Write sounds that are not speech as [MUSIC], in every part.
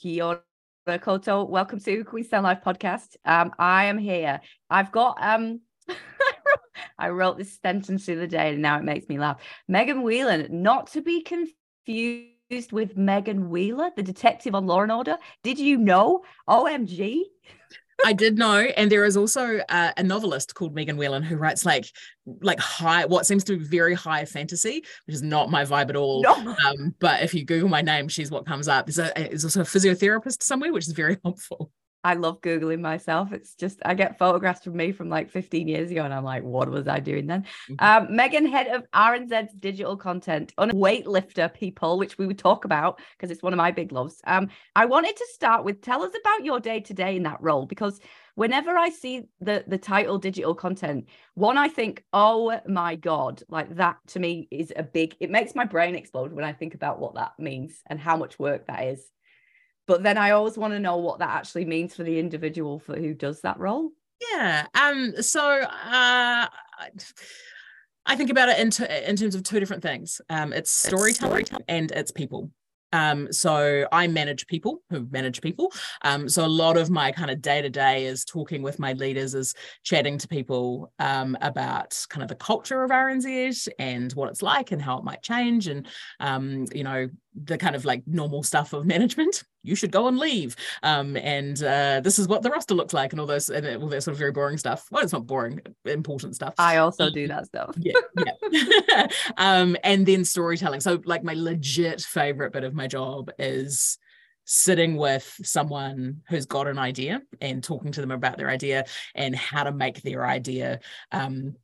Kia ora. Welcome to Queenstown Live podcast. Um, I am here. I've got um [LAUGHS] I wrote this sentence the other day and now it makes me laugh. Megan Whelan, not to be confused with Megan Wheeler, the detective on Law and Order. Did you know? OMG. [LAUGHS] I did know, and there is also uh, a novelist called Megan Whelan who writes like like high, what seems to be very high fantasy, which is not my vibe at all. No. Um, but if you Google my name, she's what comes up. There's, a, there's also a physiotherapist somewhere, which is very [LAUGHS] helpful. I love Googling myself. It's just, I get photographs from me from like 15 years ago, and I'm like, what was I doing then? Mm-hmm. Um, Megan, head of RNZ's digital content on weightlifter people, which we would talk about because it's one of my big loves. Um, I wanted to start with tell us about your day to day in that role because whenever I see the the title digital content, one I think, oh my god, like that to me is a big. It makes my brain explode when I think about what that means and how much work that is but then I always want to know what that actually means for the individual for who does that role. Yeah. Um. So, uh, I think about it in, t- in terms of two different things. Um, it's storytelling, and it's people. Um, so I manage people who manage people. Um, so a lot of my kind of day to day is talking with my leaders, is chatting to people um, about kind of the culture of RNZ and what it's like and how it might change, and um, you know the kind of like normal stuff of management. You should go and leave, um, and uh, this is what the roster looks like, and all those and all that sort of very boring stuff. Well, it's not boring, important stuff. I also do that stuff. [LAUGHS] yeah, yeah. [LAUGHS] um, and then storytelling. So like my legit favorite bit of my job is sitting with someone who's got an idea and talking to them about their idea and how to make their idea um,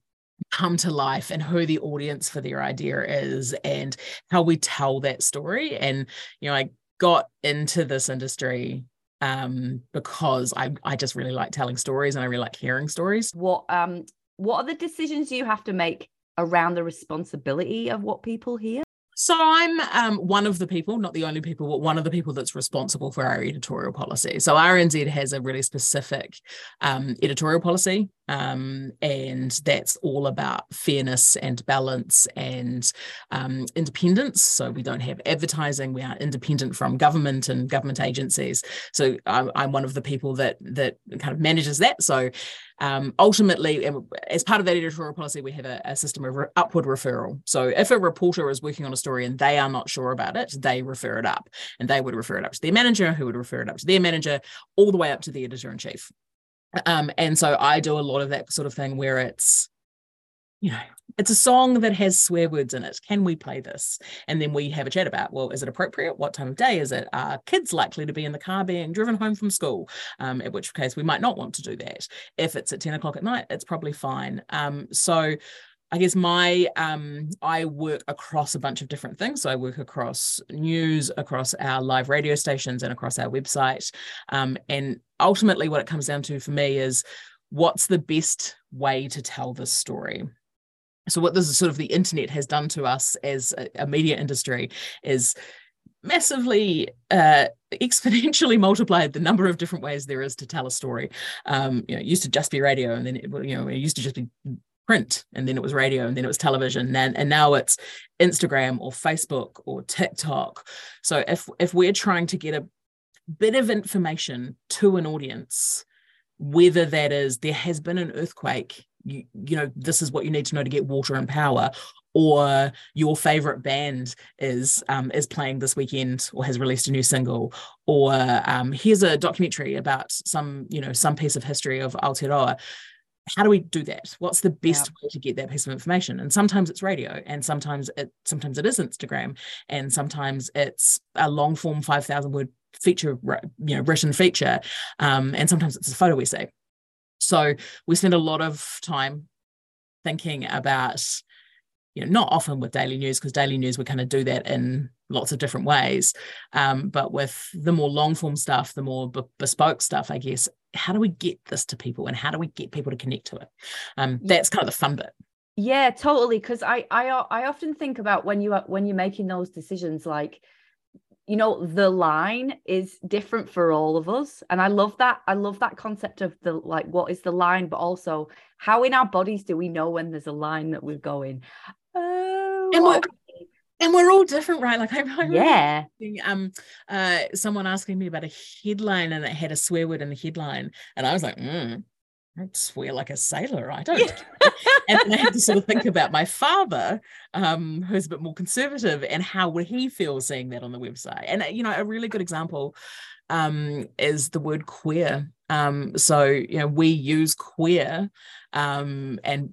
come to life and who the audience for their idea is and how we tell that story and you know i got into this industry um, because I, I just really like telling stories and I really like hearing stories. What um what are the decisions you have to make around the responsibility of what people hear? So I'm um, one of the people, not the only people, but one of the people that's responsible for our editorial policy. So RNZ has a really specific um, editorial policy, um, and that's all about fairness and balance and um, independence. So we don't have advertising; we are independent from government and government agencies. So I'm, I'm one of the people that that kind of manages that. So um, ultimately, as part of that editorial policy, we have a, a system of re- upward referral. So if a reporter is working on a story and they are not sure about it, they refer it up and they would refer it up to their manager, who would refer it up to their manager, all the way up to the editor in chief. Um, and so I do a lot of that sort of thing where it's you know, it's a song that has swear words in it. Can we play this? And then we have a chat about, well, is it appropriate? What time of day is it? Are kids likely to be in the car being driven home from school? Um, at which case we might not want to do that. If it's at 10 o'clock at night, it's probably fine. Um, so I guess my um, I work across a bunch of different things. So I work across news, across our live radio stations, and across our website. Um, and ultimately, what it comes down to for me is what's the best way to tell this story so what this is sort of the internet has done to us as a, a media industry is massively uh, exponentially [LAUGHS] multiplied the number of different ways there is to tell a story. Um, you know, it used to just be radio, and then it, you know it used to just be print, and then it was radio, and then it was television, and then and now it's Instagram or Facebook or TikTok. So if if we're trying to get a bit of information to an audience, whether that is there has been an earthquake you, you know this is what you need to know to get water and power or your favorite band is um, is playing this weekend or has released a new single or um, here's a documentary about some you know some piece of history of Aotearoa. How do we do that? What's the best yeah. way to get that piece of information? And sometimes it's radio and sometimes it sometimes it is instagram and sometimes it's a long form 5000 word feature you know written feature um, and sometimes it's a photo essay so we spend a lot of time thinking about, you know, not often with daily news, because daily news, we kind of do that in lots of different ways. Um, but with the more long form stuff, the more b- bespoke stuff, I guess, how do we get this to people and how do we get people to connect to it? Um, that's kind of the fun bit. Yeah, totally. Because I, I, I often think about when you are when you're making those decisions, like you know the line is different for all of us and i love that i love that concept of the like what is the line but also how in our bodies do we know when there's a line that we're going oh and, and we're all different, right? Like I, I yeah. Um, uh, someone asking me about a headline and it had a swear word in the headline, and I was like, mm, I don't swear like a sailor. I don't. and then I had to sort of think about my father, um, who's a bit more conservative, and how would he feel seeing that on the website? And you know, a really good example um, is the word queer. Um, so you know, we use queer, um, and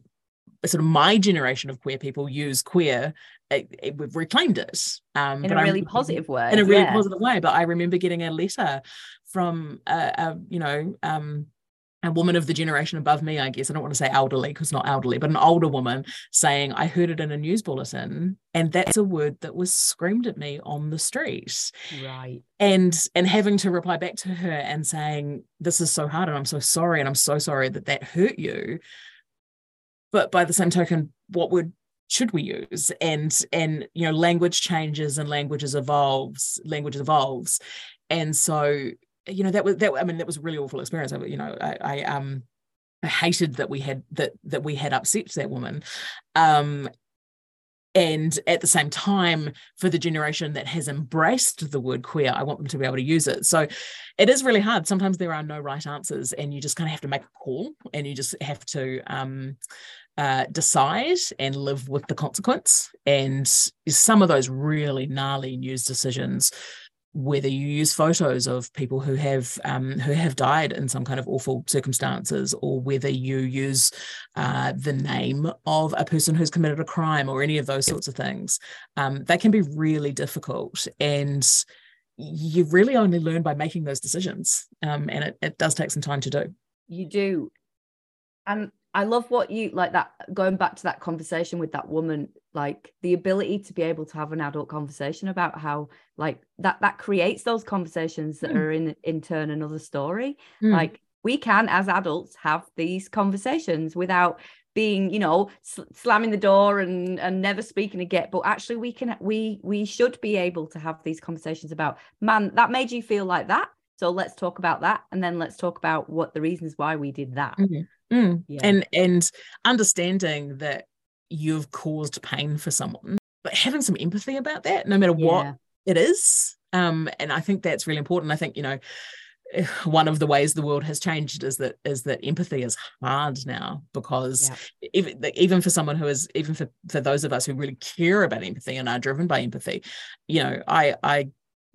sort of my generation of queer people use queer it, it, we've reclaimed it um, in a really positive way in a really yeah. positive way but i remember getting a letter from a, a you know um, a woman of the generation above me, I guess. I don't want to say elderly because not elderly, but an older woman saying, I heard it in a news bulletin. And that's a word that was screamed at me on the street. Right. And and having to reply back to her and saying, This is so hard and I'm so sorry. And I'm so sorry that that hurt you. But by the same token, what would should we use and and you know language changes and languages evolves language evolves and so you know that was that i mean that was a really awful experience. I, you know I, I um I hated that we had that that we had upset that woman. Um and at the same time for the generation that has embraced the word queer i want them to be able to use it. So it is really hard. Sometimes there are no right answers and you just kind of have to make a call and you just have to um, uh, decide and live with the consequence. And some of those really gnarly news decisions whether you use photos of people who have um, who have died in some kind of awful circumstances, or whether you use uh, the name of a person who's committed a crime, or any of those sorts of things, um, they can be really difficult. And you really only learn by making those decisions, um, and it, it does take some time to do. You do, and I love what you like that going back to that conversation with that woman like the ability to be able to have an adult conversation about how like that that creates those conversations that mm. are in in turn another story mm. like we can as adults have these conversations without being you know sl- slamming the door and and never speaking again but actually we can we we should be able to have these conversations about man that made you feel like that so let's talk about that and then let's talk about what the reasons why we did that mm-hmm. Mm. Yeah. And and understanding that you've caused pain for someone, but having some empathy about that, no matter yeah. what it is. Um, and I think that's really important. I think, you know, [SIGHS] one of the ways the world has changed is that is that empathy is hard now because yeah. even even for someone who is even for for those of us who really care about empathy and are driven by empathy you know i i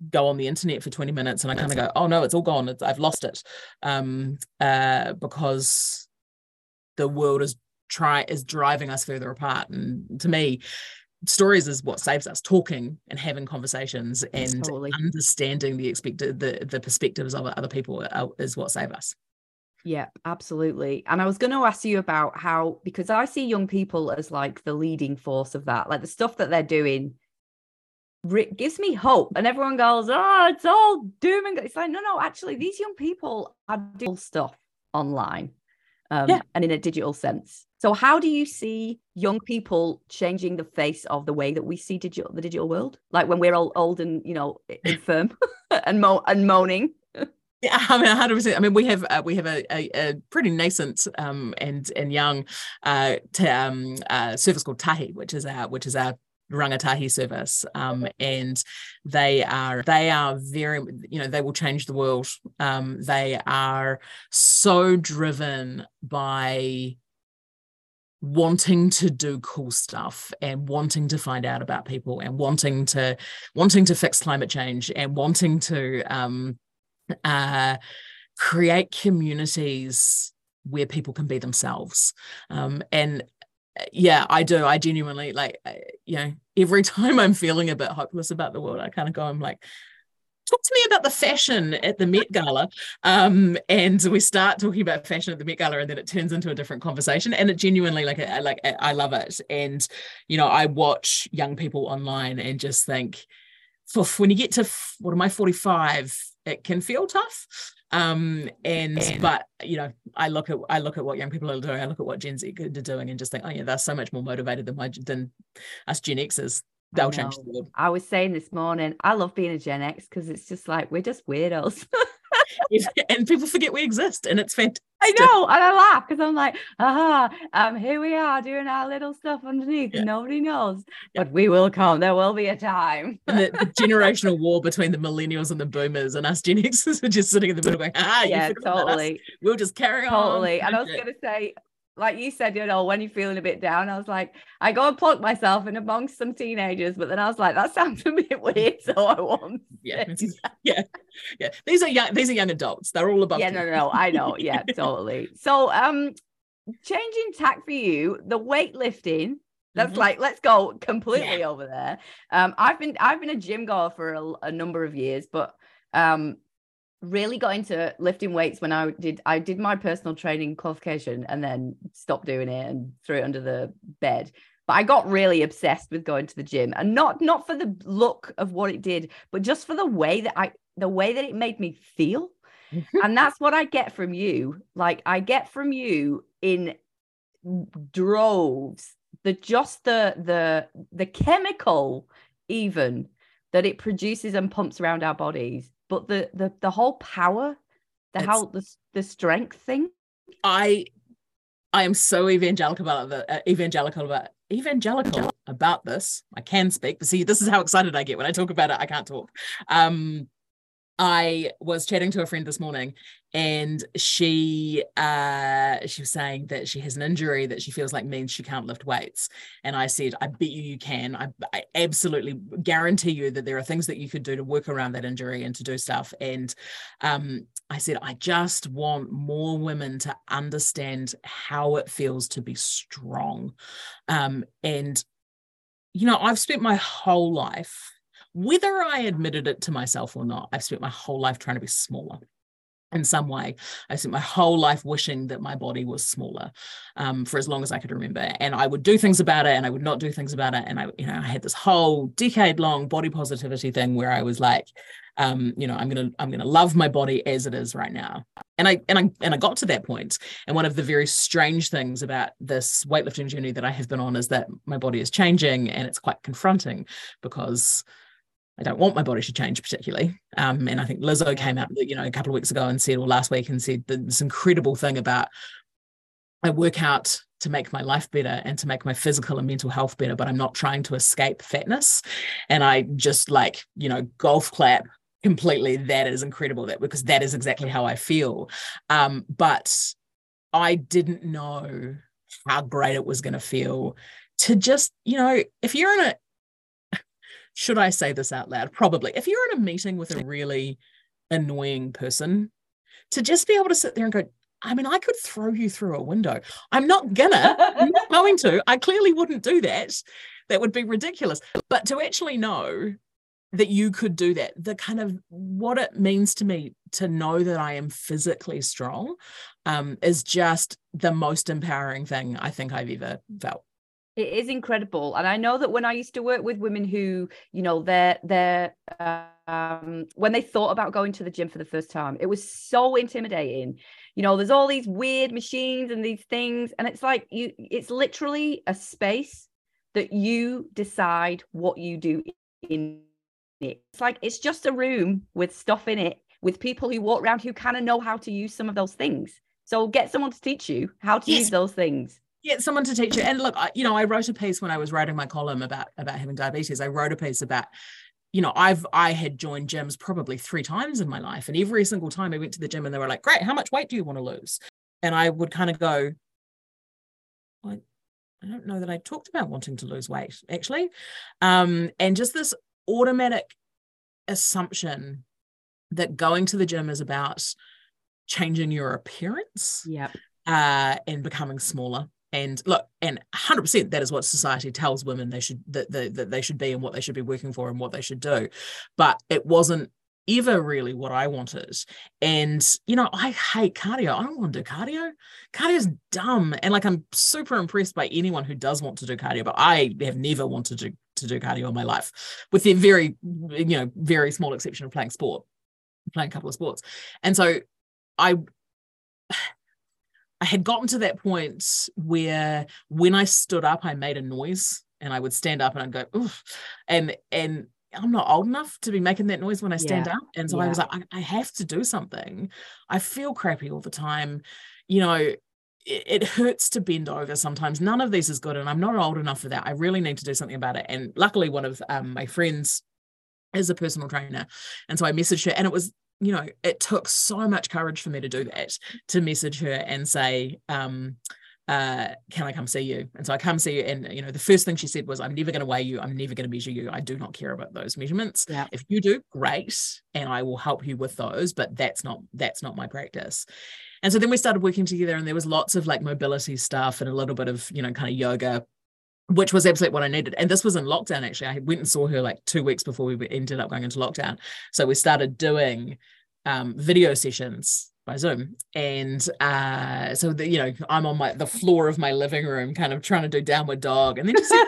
go on the internet for 20 minutes and i kind of go oh no it's all gone it's, i've lost it um uh because the world is try is driving us further apart. And to me stories is what saves us talking and having conversations and totally. understanding the expected the the perspectives of other people is what save us. Yeah absolutely. And i was going to ask you about how because i see young people as like the leading force of that like the stuff that they're doing gives me hope. And everyone goes oh it's all doom and it's like no no actually these young people are doing stuff online um, yeah. and in a digital sense. So, how do you see young people changing the face of the way that we see digital the digital world? Like when we're all old and you know infirm [LAUGHS] and mo- and moaning. Yeah, I mean, hundred percent. I mean, we have uh, we have a, a, a, pretty nascent um, and and young uh, t- um, uh, service called Tahi, which is our which is our rangatahi service um, and they are they are very you know they will change the world. Um, they are so driven by wanting to do cool stuff and wanting to find out about people and wanting to wanting to fix climate change and wanting to um, uh, create communities where people can be themselves. Um, and yeah, I do. I genuinely like, you know, every [LAUGHS] time I'm feeling a bit hopeless about the world, I kind of go, I'm like, talk to me about the fashion at the Met Gala. Um, and we start talking about fashion at the Met Gala, and then it turns into a different conversation. And it genuinely, like, I, like I love it. And you know, I watch young people online and just think, when you get to what am I, 45, it can feel tough um and, but you know i look at i look at what young people are doing. I look at what gen z are doing and just think oh yeah they're so much more motivated than my than us gen xers. They'll change the world. I was saying this morning i love being a gen x because it's just like we're just weirdos [LAUGHS] and people forget we exist, and it's fantastic. I know, and I laugh because I'm like, aha, um, here we are doing our little stuff underneath, yeah. and nobody knows, yeah. but we will come. There will be a time. the, the, generational war between the millennials and the boomers, and us Gen Xers are just sitting in the middle going, ah, yeah, totally. We'll just carry totally. on. Totally. And I was going to say, like you said, you know, when you're feeling a bit down, I was like, I go and plug myself in amongst some teenagers, but then I was like, that sounds [LAUGHS] a bit weird, so I won't. [LAUGHS] Yeah, [LAUGHS] yeah, yeah. These are young. These are young adults. They're all above. Yeah, no, no, no. I know. Yeah, totally. So, um, changing tack for you, the weightlifting. That's mm-hmm. like let's go completely yeah. over there. Um, I've been I've been a gym goer for a, a number of years, but um, really got into lifting weights when I did I did my personal training qualification and then stopped doing it and threw it under the bed. But I got really obsessed with going to the gym and not not for the look of what it did, but just for the way that I the way that it made me feel. [LAUGHS] and that's what I get from you. Like I get from you in droves the just the the the chemical even that it produces and pumps around our bodies but the the the whole power, the it's, how the the strength thing. I I am so evangelical about the uh, evangelical about evangelical about this. I can speak, but see, this is how excited I get when I talk about it. I can't talk. Um, I was chatting to a friend this morning and she uh she was saying that she has an injury that she feels like means she can't lift weights. And i said i bet you you can. I, I absolutely guarantee you that there are things that you could do to work around that injury and to do stuff. And um i said i just want more women to understand how it feels to be strong. Um and you know i've spent my whole life whether I admitted it to myself or not, I've spent my whole life trying to be smaller in some way. I spent my whole life wishing that my body was smaller um, for as long as I could remember. And I would do things about it and I would not do things about it. And I, you know, I had this whole decade long body positivity thing where I was like, um, you know, I'm gonna I'm gonna love my body as it is right now. And I and I and I got to that point. And one of the very strange things about this weightlifting journey that I have been on is that my body is changing and it's quite confronting because I don't want my body to change particularly. Um, and I think Lizzo came out, you know, a couple of weeks ago and said, or last week, and said this incredible thing about I work out to make my life better and to make my physical and mental health better, but I'm not trying to escape fatness. And I just like, you know, golf clap completely. That is incredible. That because that is exactly how I feel. Um, but I didn't know how great it was going to feel to just, you know, if you're in a should I say this out loud? Probably. If you're in a meeting with a really annoying person, to just be able to sit there and go, I mean, I could throw you through a window. I'm not gonna, I'm not going to. I clearly wouldn't do that. That would be ridiculous. But to actually know that you could do that, the kind of what it means to me to know that I am physically strong um, is just the most empowering thing I think I've ever felt. It is incredible. And I know that when I used to work with women who, you know, they're they're um when they thought about going to the gym for the first time, it was so intimidating. You know, there's all these weird machines and these things. And it's like you it's literally a space that you decide what you do in it. It's like it's just a room with stuff in it with people who walk around who kind of know how to use some of those things. So get someone to teach you how to yes. use those things get someone to teach you. And look I, you know i wrote a piece when i was writing my column about about having diabetes. I wrote a piece about you know i've i had joined gyms probably three times in my life. And every single time i went to the gym and they were like great how much weight do you want to lose? And i would kind of go I, I don't know that i talked about wanting to lose weight actually. Um, and just this automatic assumption that going to the gym is about changing your appearance yeah uh, and becoming smaller and look and 100% that is what society tells women they should that, that, that they should be and what they should be working for and what they should do but it wasn't ever really what I wanted. And, you know, I hate cardio. I don't want to do cardio. Cardio's dumb. And like, I'm super impressed by anyone who does want to do cardio, but I have never wanted to, to do cardio in my life, with the very, you know, very small exception of playing sport, playing a couple of sports. And so I, I had gotten to that point where when I stood up, I made a noise and I would stand up and I'd go, Oof. and and I'm not old enough to be making that noise when I stand Yeah. up. And so I was like, I, I have to do something. I feel crappy all the time. You know, it, it hurts to bend over sometimes. None of this is good. And I'm not old enough for that. I really need to do something about it. And luckily, one of um, my friends is a personal trainer. And so I messaged her, and it was, you know, it took so much courage for me to do that, to message her and say, um, uh, can I come see you? And so I come see you. And, you know, the first thing she said was, I'm never going to weigh you. I'm never going to measure you. I do not care about those measurements. Yeah. If you do, great. And I will help you with those, but that's not, that's not my practice. And so then we started working together and there was lots of like mobility stuff and a little bit of, you know, kind of yoga, which was absolutely what I needed. And this was in lockdown, actually. I went and saw her like two weeks before we ended up going into lockdown. So we started doing um, video sessions by Zoom. And uh, so, the, you know, I'm on my the floor of my living room, kind of trying to do downward dog. And then she said,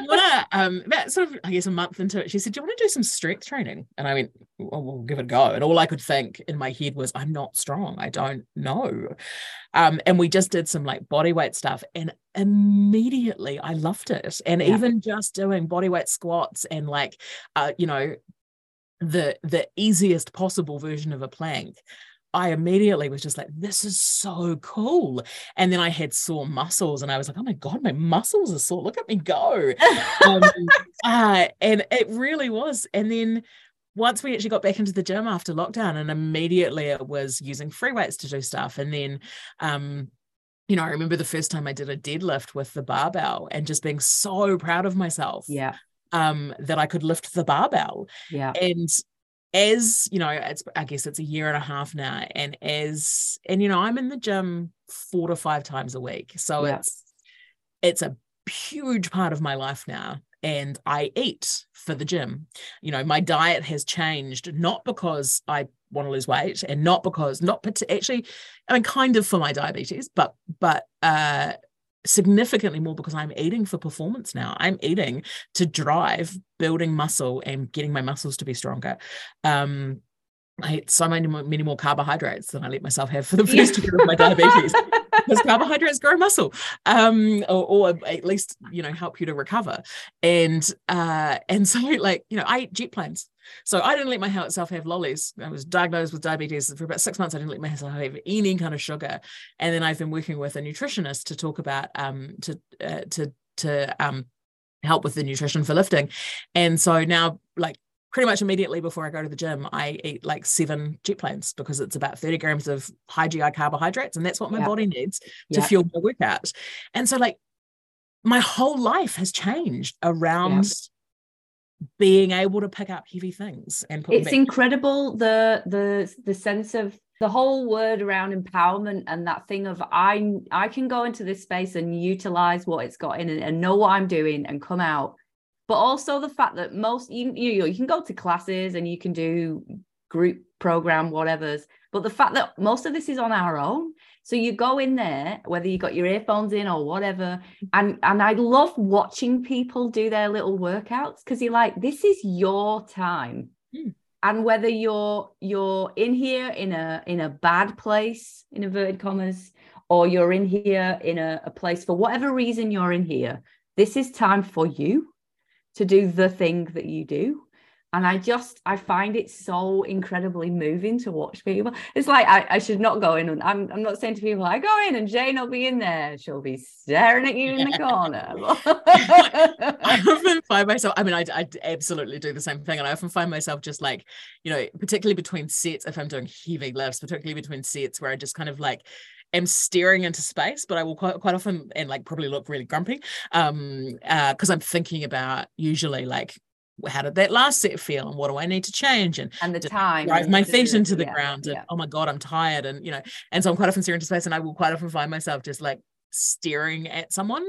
you wanna, um, about sort of, I guess, a month into it, she said, Do you want to do some strength training? And I went, well, we'll give it a go. And all I could think in my head was, I'm not strong. I don't know. Um, and we just did some like body weight stuff. And immediately I loved it. And Yeah. even just doing body weight squats and like, uh, you know, the the easiest possible version of a plank I immediately was just like, this is so cool. And then I had sore muscles and I was like, oh my God, my muscles are sore. Look at me go. Um, [LAUGHS] uh, and it really was. And then once we actually got back into the gym after lockdown, and immediately it was using free weights to do stuff. And then, um, you know, I remember the first time I did a deadlift with the barbell and just being so proud of myself yeah. um, that I could lift the barbell Yeah. and as you know it's i guess it's a year and a half now and as and you know i'm in the gym four to five times a week so Yeah. it's it's a huge part of my life now and i eat for the gym you know my diet has changed not because i want to lose weight and not because not actually i mean kind of for my diabetes but but uh significantly more because I'm eating for performance now. I'm eating to drive building muscle and getting my muscles to be stronger. Um, I eat so many more, many more carbohydrates than I let myself have for the first year of my diabetes [LAUGHS] because carbohydrates grow muscle, um, or, or at least you know help you to recover. And uh, and so like you know I eat jet planes. So I didn't let myself have lollies. I was diagnosed with diabetes for about six months. I didn't let myself have any kind of sugar, and then I've been working with a nutritionist to talk about um to uh, to to um help with the nutrition for lifting, and so now like pretty much immediately before I go to the gym, I eat like seven jet planes because it's about 30 grams of high GI carbohydrates. And that's what my Yeah. body needs to Yeah. fuel my workout. And so, like, my whole life has changed around being able to pick up heavy things and put it's incredible the the the sense of the whole word around empowerment and that thing of I I can go into this space and utilize what it's got in it and know what I'm doing and come out. But also the fact that most you you, you can go to classes and you can do group program whatever's, but the fact that most of this is on our own. So you go in there, whether you got your earphones in or whatever, and and I love watching people do their little workouts because you're like, this is your time. Hmm. And whether you're you're in here in a in a bad place in inverted commas or you're in here in a, a place for whatever reason you're in here this is time for you to do the thing that you do. And i just i find it so incredibly moving to watch people. It's like i, I should not go in and I'm, I'm not saying to people i go in and jane will be in there. She'll be staring at you in the corner. [LAUGHS] [LAUGHS] I often find myself, I mean, I, I absolutely do the same thing. And I often find myself just like, you know, particularly between sets, if I'm doing heavy lifts, particularly between sets where I just kind of like am staring into space, but I will quite, quite often and like probably look really grumpy um, uh, because I'm thinking about usually like, how did that last set feel and what do I need to change? And and the time drive my feet into the yeah, ground and yeah. oh my god i'm tired and you know and so i'm quite often staring into space and i will quite often find myself just like staring at someone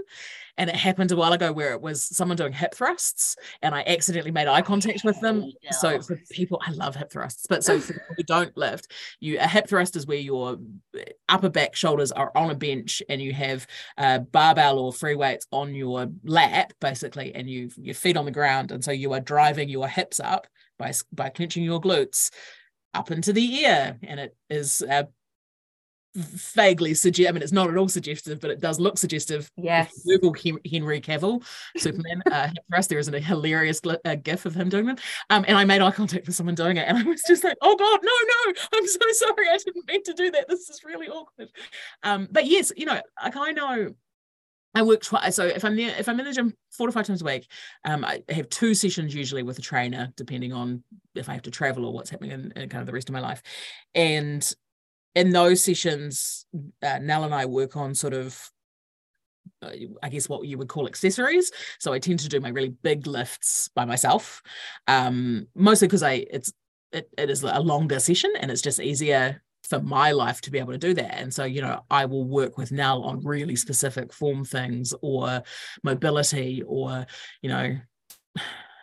and it happened a while ago where it was someone doing hip thrusts and i accidentally made eye contact with them. So for people i love hip thrusts but so for people who don't lift you a hip thrust is where your upper back shoulders are on a bench and you have a barbell or free weights on your lap basically and you your feet on the ground and so you are driving your hips up by by clenching your glutes up into the ear and it is a vaguely suggest. I mean, it's not at all suggestive, but it does look suggestive. Yes. Google Henry Cavill, Superman. uh, [LAUGHS] for us, there isn't a hilarious uh, GIF of him doing that. Um, and I made eye contact with someone doing it, and I was just like, "Oh God, no, no! I'm so [LAUGHS] sorry. I didn't mean to do that. This is really awkward." Um, but yes, you know, like I know. I work twice. So if I'm there, if I'm in the gym four to five times a week, um, I have two sessions usually with a trainer, depending on if I have to travel or what's happening in, in kind of the rest of my life. And in those sessions, uh, Nell and I work on sort of, uh, I guess what you would call accessories. So I tend to do my really big lifts by myself, um, mostly because I it's it, it is a longer session and it's just easier for my life to be able to do that. And so, you know, I will work with Nell on really specific form things or mobility or, you know,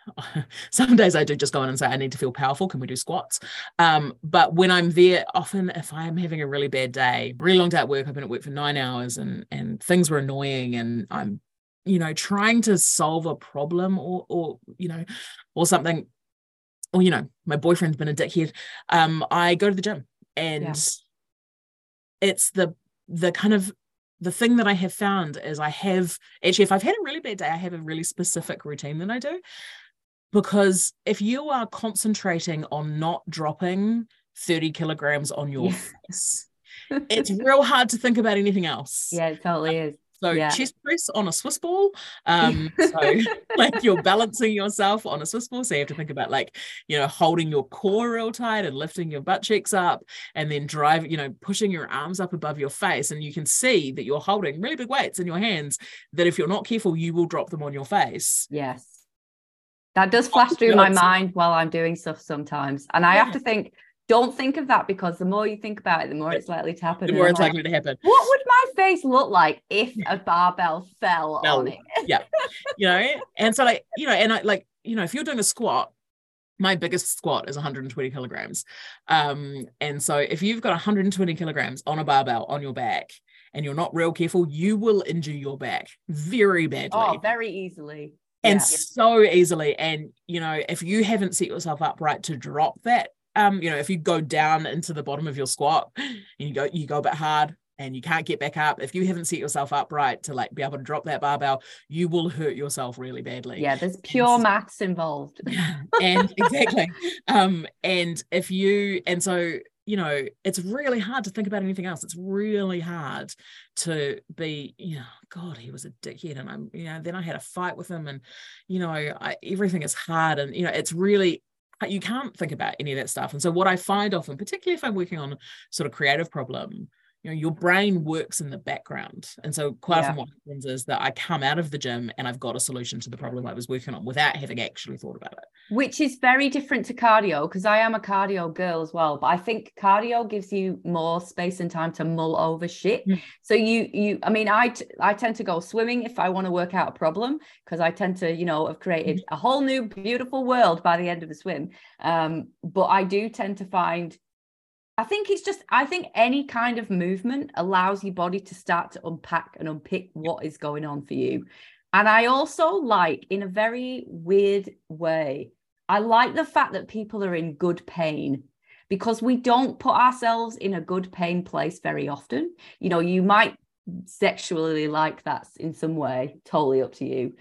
[LAUGHS] some days I do just go in and say, I need to feel powerful. Can we do squats? Um, but when I'm there, often if I'm having a really bad day, really long day at work, I've been at work for nine hours and and things were annoying and I'm, you know, trying to solve a problem or or, you know, or something, or you know, my boyfriend's been a dickhead. Um, I go to the gym and yeah. it's the the kind of the thing that I have found is I have actually, if I've had a really bad day, I have a really specific routine that I do because if you are concentrating on not dropping 30 kilograms on your yeah. face it's real hard to think about anything else yeah it totally is so yeah. chest press on a Swiss ball. Um, so [LAUGHS] like you're balancing yourself on a Swiss ball. So you have to think about like, you know, holding your core real tight and lifting your butt cheeks up and then drive, you know, pushing your arms up above your face. And you can see that you're holding really big weights in your hands that if you're not careful, you will drop them on your face. Yes. That does flash through my mind while I'm doing stuff sometimes. And I yeah. have to think, don't think of that because the more you think about it, the more it's likely to happen. The more it's like, likely to happen. What would my face look like if a barbell fell no. on it? yeah. You know, and so like, you know, and I like, you know, if you're doing a squat, my biggest squat is 120 kilograms. Um, and so if you've got 120 kilograms on a barbell on your back and you're not real careful, you will injure your back very badly. Oh, very easily and yeah. so easily. And you know, if you haven't set yourself up right to drop that, um, you know, if you go down into the bottom of your squat [LAUGHS] and you go, you go a bit hard and you can't get back up, if you haven't set yourself up right to like be able to drop that barbell, you will hurt yourself really badly. Yeah, there's pure and, maths involved. [LAUGHS] yeah, and exactly. [LAUGHS] Um, and if you and so you know, it's really hard to think about anything else. It's really hard to be, you know, God, he was a dickhead. And I'm, you know, then I had a fight with him and, you know, I, everything is hard. And, you know, it's really, uh, you can't think about any of that stuff. And so what I find often, particularly if I'm working on sort of creative problem, you know your brain works in the background and so quite yeah. often what happens is that i come out of the gym and i've got a solution to the problem i was working on without having actually thought about it which is very different to cardio because i am a cardio girl as well but i think cardio gives you more space and time to mull over shit mm. so you you i mean I, t- I tend to go swimming if i want to work out a problem because i tend to you know have created mm. a whole new beautiful world by the end of the swim um, but i do tend to find I think it's just, I think any kind of movement allows your body to start to unpack and unpick what is going on for you. And I also like, in a very weird way, I like the fact that people are in good pain because we don't put ourselves in a good pain place very often. You know, you might sexually like that in some way, totally up to you.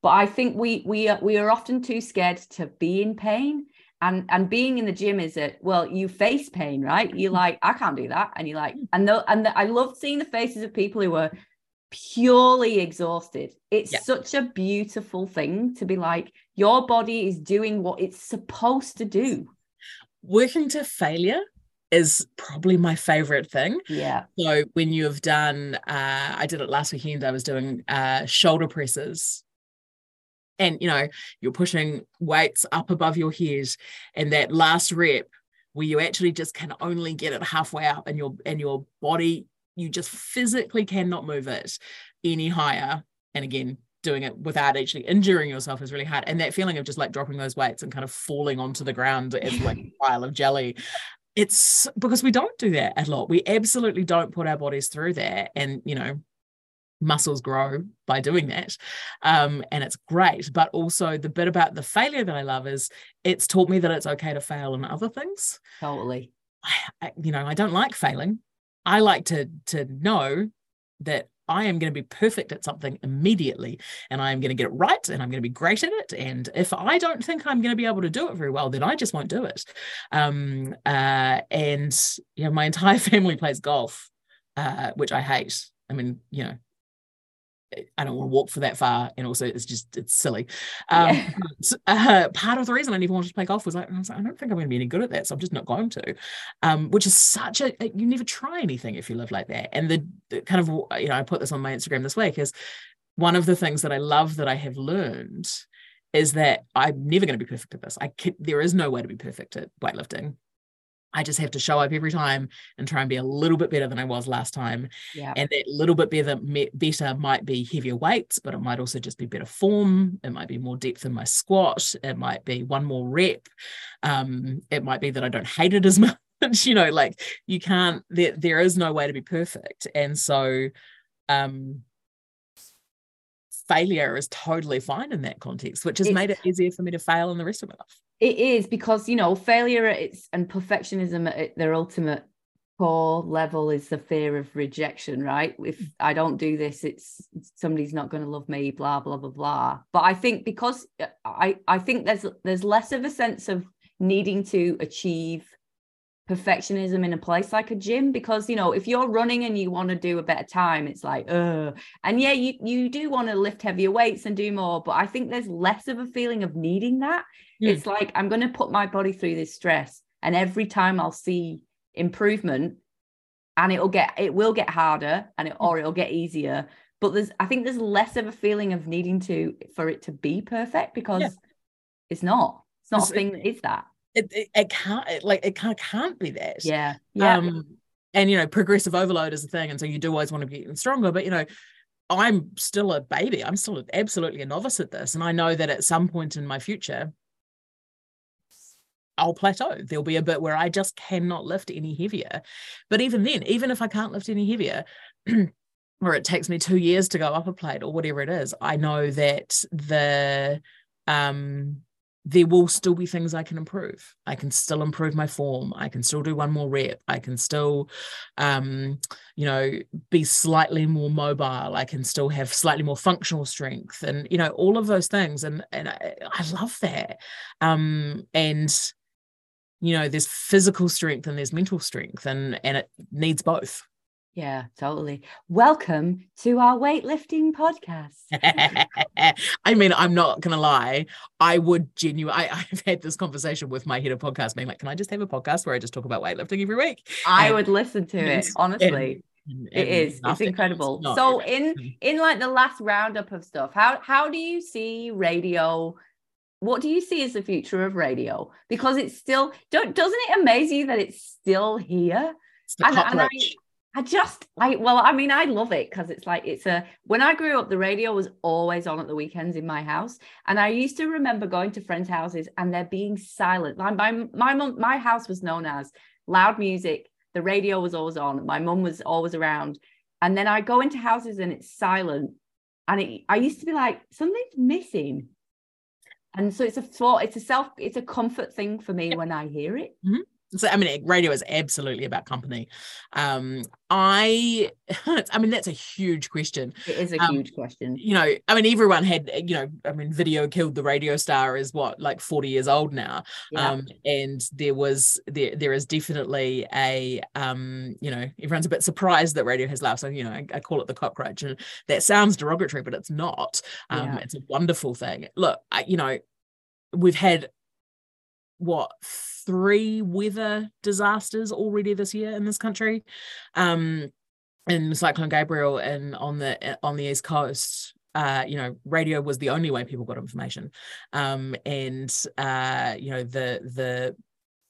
But I think we we are, we are often too scared to be in pain and and being in the gym is it well you face pain right you're mm. like i can't do that and you're like mm. and the, and the, i love seeing the faces of people who are purely exhausted it's yeah. such a beautiful thing to be like your body is doing what it's supposed to do working to failure is probably my favorite thing. Yeah. So when you have done, uh, I did it last weekend. I was doing uh, shoulder presses and you know you're pushing weights up above your head and that last rep where you actually just can only get it halfway up and your and your body you just physically cannot move it any higher. And again doing it without actually injuring yourself is really hard. And that feeling of just like dropping those weights and kind of falling onto the ground [LAUGHS] as like a pile of jelly. It's because we don't do that a lot. We absolutely don't put our bodies through that. And you know muscles grow by doing that um, and it's great but also the bit about the failure that i love is it's taught me that it's okay to fail in other things totally I, you know i don't like failing I like to to know that I am going to be perfect at something immediately and I am going to get it right and I'm going to be great at it. And if I don't think I'm going to be able to do it very well, then I just won't do it. Um, uh, and you know, my entire [LAUGHS] family plays golf, uh, which I hate. I mean, you know, I don't want to walk for that far, and also it's just it's silly. Um, yeah. [LAUGHS] uh, part of the reason I never wanted to play golf was like I, was like, I don't think I'm going to be any good at that, so I'm just not going to. Um, which is such a you never try anything if you live like that. And the, the, kind of you know I put this on my Instagram this week is one of the things that I love that I have learned is that I'm never going to be perfect at this. I can, there is no way to be perfect at weightlifting. I just have to show up every time and try and be a little bit better than I was last time. Yeah. And that little bit better, better might be heavier weights, but it might also just be better form. It might be more depth in my squat. It might be one more rep. Um, it might be that I don't hate it as [LAUGHS] much. you know, like you can't, there, there is no way to be perfect. And so, um, failure is totally fine in that context, which has it's, made it easier for me to fail in the rest of my life. It is because you know failure it's and perfectionism at their ultimate core level is the fear of rejection, right? If. I don't do this, it's somebody's not going to love me, blah blah blah blah. But I think because uh, I I think there's there's less of a sense of needing to achieve perfectionism in a place like a gym because you know if you're running and you want to do a better time it's like uh and yeah you you do want to lift heavier weights and do more but i think there's less of a feeling of needing that. Mm. it's like i'm going to put my body through this stress and every time i'll see improvement and it'll get it will get harder and it or it'll get easier. But there's i think there's less of a feeling of needing to for it to be perfect because yeah. it's not. It's not it's, a thing that is that it, it, it can't it, like it of can't be that yeah yeah um, and you know progressive overload is a thing and so you do always want to be getting stronger but you know i'm still a baby i'm still absolutely a novice at this and i know that at some point in my future I'll plateau. There'll be a bit where I just cannot lift any heavier. But even then, even if I can't lift any heavier, [CLEARS THROAT] or it takes me two years to go up a plate or whatever it is, I know that the um there will still be things I can improve. I can still improve my form. I can still do one more rep. I can still, um, you know, be slightly more mobile. I can still have slightly more functional strength, and you know, all of those things. And and I, I love that. Um, and you know, there's physical strength and there's mental strength, and and it needs both. Yeah, totally. Welcome to our weightlifting podcast. [LAUGHS] I mean, I'm not gonna lie. I would genuinely. I, have had this conversation with my head of podcast, being like, "Can I just have a podcast where I just talk about weightlifting every week?" I and, would listen to it. Honestly, and, and, it is. It's incredible. It's so in in like the last roundup of stuff, how how do you see radio? What do you see as the future of radio? Because it's still don't doesn't it amaze you that it's still here? It's the and I, just, I well, I mean, I love it because it's like it's a. When I grew up, the radio was always on at the weekends in my house, and I used to remember going to friends' houses and there being silent. My my my mom, my house was known as loud music. The radio was always on. My mum was always around, and then I go into houses and it's silent, and it, I used to be like something's missing, and so it's a thought. It's a self. It's a comfort thing for me yep. when I hear it. Mm-hmm so i mean radio is absolutely about company. Um i [LAUGHS] i mean that's a huge question. It is a um, huge question. you know i mean everyone had you know i mean video killed the radio star is what like 40 years old now. Yeah. um and there was there there is definitely a um you know everyone's a bit surprised that radio has left so you know I, I call it the cockroach and that sounds derogatory but it's not. Um yeah. it's a wonderful thing. Look I, you know we've had what three weather disasters already this year in this country. Um, in Cyclone Gabrielle and on the on the east coast, uh, you know, radio was the only way people got information, um, and uh, you know the the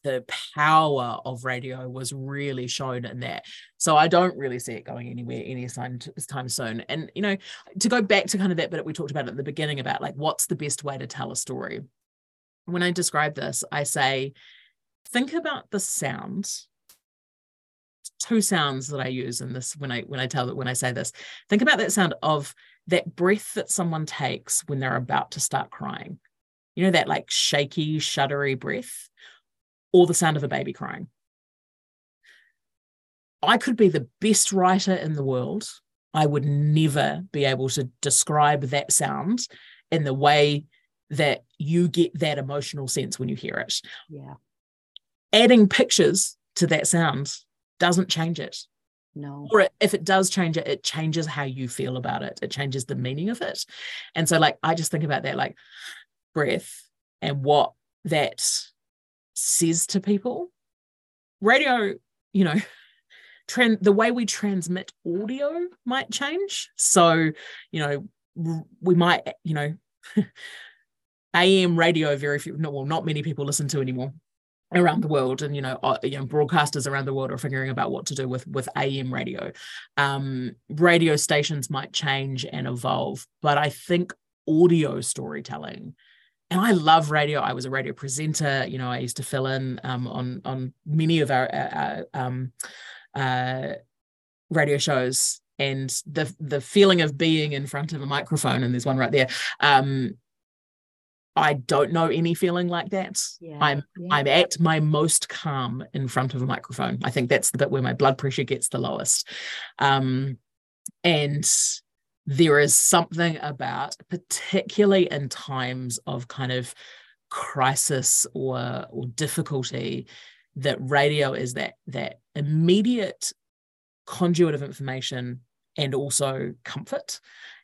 the power of radio was really shown in that. So I don't really see it going anywhere anytime time soon. And you know, to go back to kind of that bit we talked about at the beginning about like what's the best way to tell a story. When I describe this, I say think about the sounds two sounds that I use in this when I when I tell that when I say this. Think about that sound of that breath that someone takes when they're about to start crying. You know that like shaky, shuddery breath, or the sound of a baby crying. I could be the best writer in the world. I would never be able to describe that sound in the way that you get that emotional sense when you hear it. Yeah. Adding pictures to that sound doesn't change it. No. Or if it does change it, it changes how you feel about it. It changes the meaning of it. And so, like, I just think about that, like, breath and what that says to people. Radio, you know, [LAUGHS] trend the way we transmit audio might change. So, you know, we might, you know, [LAUGHS] AM radio, very few, no, well, not many people listen to anymore around the world. And you know, uh, you know broadcasters around the world are figuring about what to do with with am radio. Um, radio stations might change and evolve but i think audio storytelling and i love radio. I was a radio presenter you know i used to fill in um, on on many of our uh, uh um, uh, radio shows. And the the feeling of being in front of a microphone and there's one right there um, I don't know any feeling like that. Yeah, I'm yeah. I'm at my most calm in front of a microphone. I think that's the bit where my blood pressure gets the lowest. Um, and there is something about, particularly in times of kind of crisis or or difficulty, that radio is that that immediate conduit of information and also comfort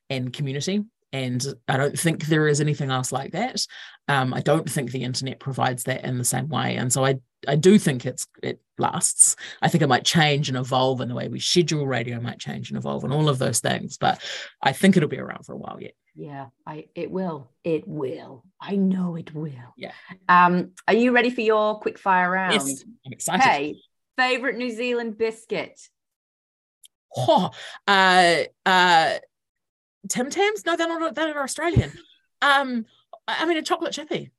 and community and I don't think there is anything else like that. Um, I don't think the internet provides that in the same way, and so I I do think it's it lasts. I think it might change and evolve, and the way we schedule radio might change and evolve, and all of those things. But I think it'll be around for a while yet. Yeah, I it will. It will. I know it will. Yeah. Um, are you ready for your quick fire round? Yes, I'm excited. Hey, favorite New Zealand biscuit. Oh, uh, uh, Tim Tams? No, they're not. They're Australian. Um, I mean a chocolate chippy.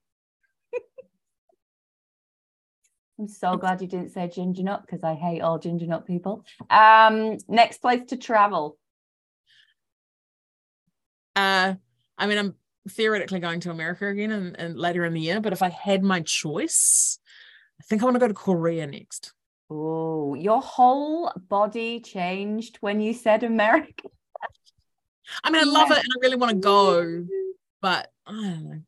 I'm so glad you didn't say ginger nut because I hate all ginger nut people. Um, next place to travel. Uh, I mean, I'm theoretically going to America again and, and later in the year, but if I had my choice, I think I want to go to Korea next. Oh, your whole body changed when you said America. I mean, I love yeah. it and I really want to go, [LAUGHS] but I don't know.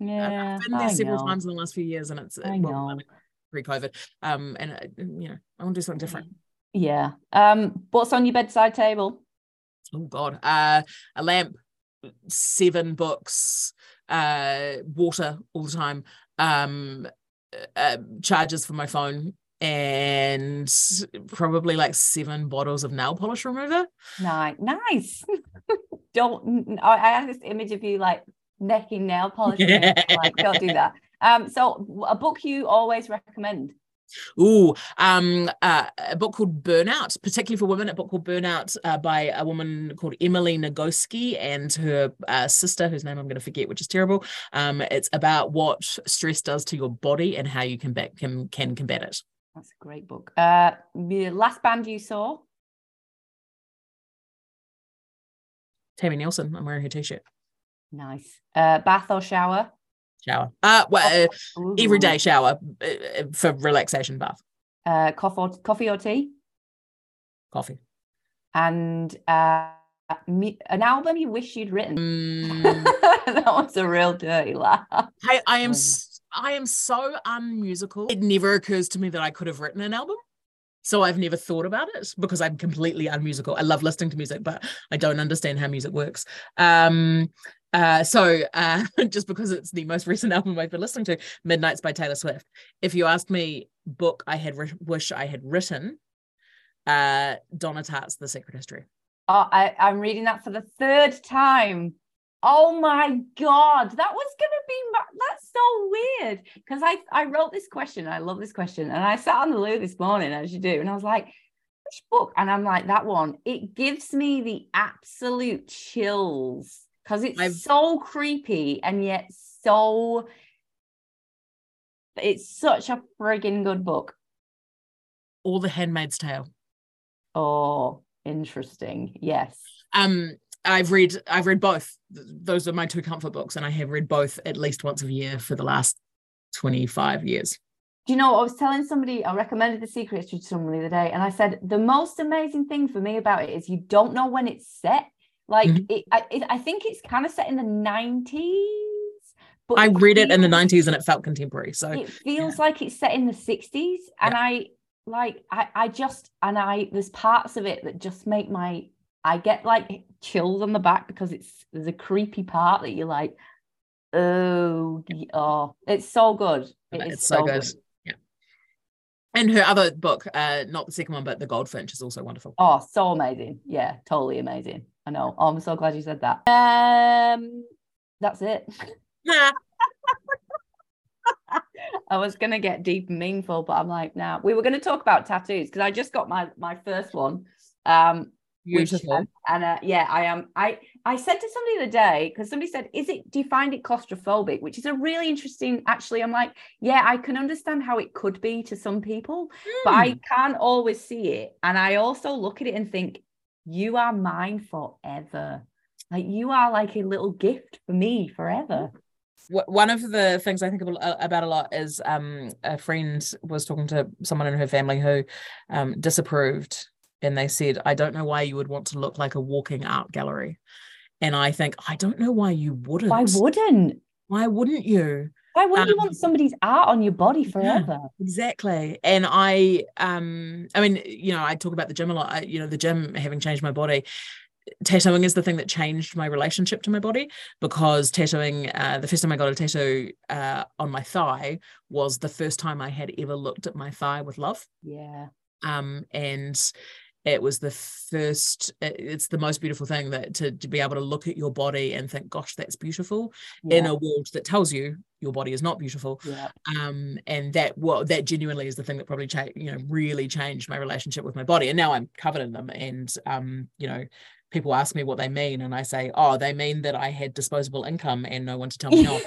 Yeah, I've been there I several know. times in the last few years, and it's I well, pre-COVID. Um, and uh, you know, I want to do something different. Yeah. Um, what's on your bedside table? Oh God, uh, a lamp, seven books, uh, water all the time, um, uh, charges for my phone, and probably like seven bottles of nail polish remover. Nice, nice. [LAUGHS] don't. I have this image of you like necking nail polish. Yeah. Like, don't do [LAUGHS] that. Um, so a book you always recommend. Ooh, um, uh, a book called Burnout, particularly for women, a book called Burnout uh, by a woman called Emily Nagoski and her uh, sister, whose name I'm going to forget, which is terrible. Um, it's about what stress does to your body and how you can, back, can, can combat it. That's a great book. Uh, the last band you saw? Tami Neilson. I'm wearing her t-shirt. Nice. Uh, bath or shower? Shower. Uh, well, uh, everyday shower uh, for relaxation bath. Uh, coffee or, coffee or tea? Coffee. And uh, an album you wish you'd written. Mm. [LAUGHS] that was a real dirty laugh. Hey, I am I am so unmusical. It never occurs to me that I could have written an album. So I've never thought about it because I'm completely unmusical. I love listening to music, but I don't understand how music works. Um, uh, so uh, [LAUGHS] just because it's the most recent [LAUGHS] album I've been listening to, Midnights by Taylor Swift. If you ask me, book I had wish I had written, uh, Donna Tartt's The Secret History. Oh, I, I'm reading that for the third time. Oh my god, that was gonna be that's so weird because I I wrote this question. I love this question, and I sat on the loo this morning as you do, and I was like, which book? And I'm like that one. It gives me the absolute chills because it's I've... so creepy and yet so. It's such a frigging good book. All the Handmaid's Tale. Oh, interesting. Yes. Um, I've read I've read both. Those are my two comfort books, and I have read both at least once a year for the last 25 years. Do you know, I was telling somebody, I recommended The Secret to someone the other day, and I said, the most amazing thing for me about it is you don't know when it's set. Like, mm-hmm. it, I, it, I think it's kind of set in the 90s. But I read feels, it in the 90s and it felt contemporary. So it feels yeah. like it's set in the 60s. And yeah. I like, I, I just, and I, there's parts of it that just make my, I get like chills on the back because it's, there's a creepy part that you're like, oh, oh, it's so good. It it's so, so good. good. And her other book, uh, not the second one, but The Goldfinch is also wonderful. Oh, so amazing. Yeah, totally amazing. I know. Oh, I'm so glad you said that. Um, that's it. [LAUGHS] I was gonna get deep and meaningful, but I'm like, now nah. we were gonna talk about tattoos because I just got my my first one. Um, Beautiful. Which, and uh, yeah, I am. I I said to somebody the other day because somebody said, "Is it? Do you find it claustrophobic?" Which is a really interesting. Actually, I'm like, yeah, I can understand how it could be to some people, mm. but I hmm. can't always see it. And I also look at it and think, you are mine forever. Like you are like a little gift for me forever. One of the things I think about a lot is um, a friend was talking to someone in her family who um, disapproved and they said, I don't know why you would want to look like a walking art gallery. And I think, I don't know why you wouldn't. Why wouldn't? Why wouldn't you? Why wouldn't um, you want somebody's art on your body forever? Yeah, exactly. And I, um, I mean, you know, I talk about the gym a lot. I, you know, the gym having changed my body. Tattooing is the thing that changed my relationship to my body because tattooing, uh, the first time I got a tattoo uh, on my thigh was the first time I had ever looked at my thigh with love. Yeah. Um, and it was the first it's the most beautiful thing that to, to be able to look at your body and think gosh that's beautiful yeah. in a world that tells you your body is not beautiful yeah. um and that well that genuinely is the thing that probably you know really changed my relationship with my body and now i'm covered in them and um you know people ask me what they mean and i say oh they mean that i had disposable income and no one to tell me [LAUGHS] no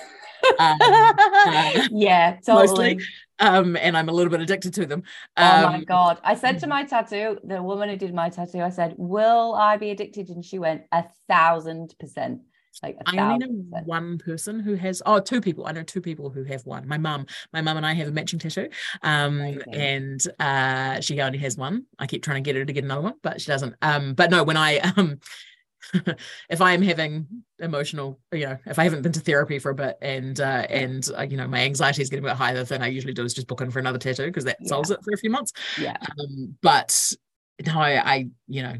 um, uh, [LAUGHS] yeah totally mostly um, and I'm a little bit addicted to them. Um, oh my um, god! I said to my tattoo, the woman who did my tattoo, I said, "Will I be addicted?" And she went, "A thousand percent." Like I only know percent. one person who has. Oh, two people. I know two people who have one. My mum. My mum and I have a matching tattoo. Um, and uh, she only has one. I keep trying to get her to get another one, but she doesn't. Um, but no, when I [LAUGHS] um [LAUGHS] if I am having emotional, you know, if I haven't been to therapy for a bit and uh, and uh, you know my anxiety is getting a bit higher, the thing I usually do is just book in for another tattoo because that yeah. solves it for a few months. Yeah. Um, but no, I, I you know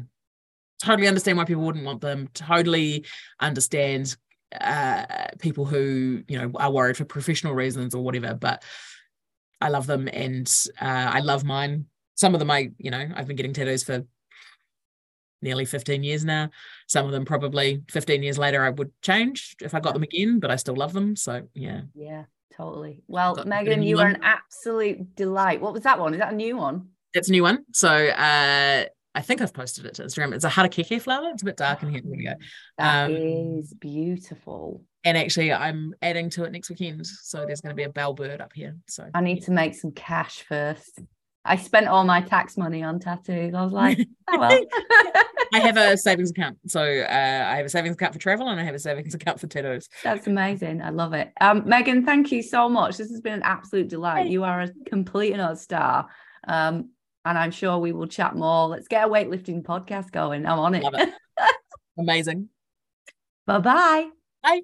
totally understand why people wouldn't want them. Totally understand uh, people who you know are worried for professional reasons or whatever. But I love them and uh, I love mine. Some of them I you know I've been getting tattoos for nearly 15 years now. Some of them probably 15 years later I would change if I got them again, but I still love them. So yeah. Yeah, totally. Well, Megan, you one. are an absolute delight. What was that one? Is that a new one? It's a new one. So uh I think I've posted it to Instagram. It's a harakeke flower. It's a bit dark in here. There we go. That um, is beautiful. And actually, I'm adding to it next weekend. So there's going to be a bell bird up here. So I need yeah. to make some cash first. I spent all my tax money on tattoos. I was like, oh well. [LAUGHS] I have a [LAUGHS] savings account. So uh, I have a savings account for travel and I have a savings account for tattoos. That's amazing. I love it. Um, Megan, thank you so much. This has been an absolute delight. You are a complete and utter star. Um, and I'm sure we will chat more. Let's get a weightlifting podcast going. I'm on it. it. [LAUGHS] Amazing. Bye-bye. Bye.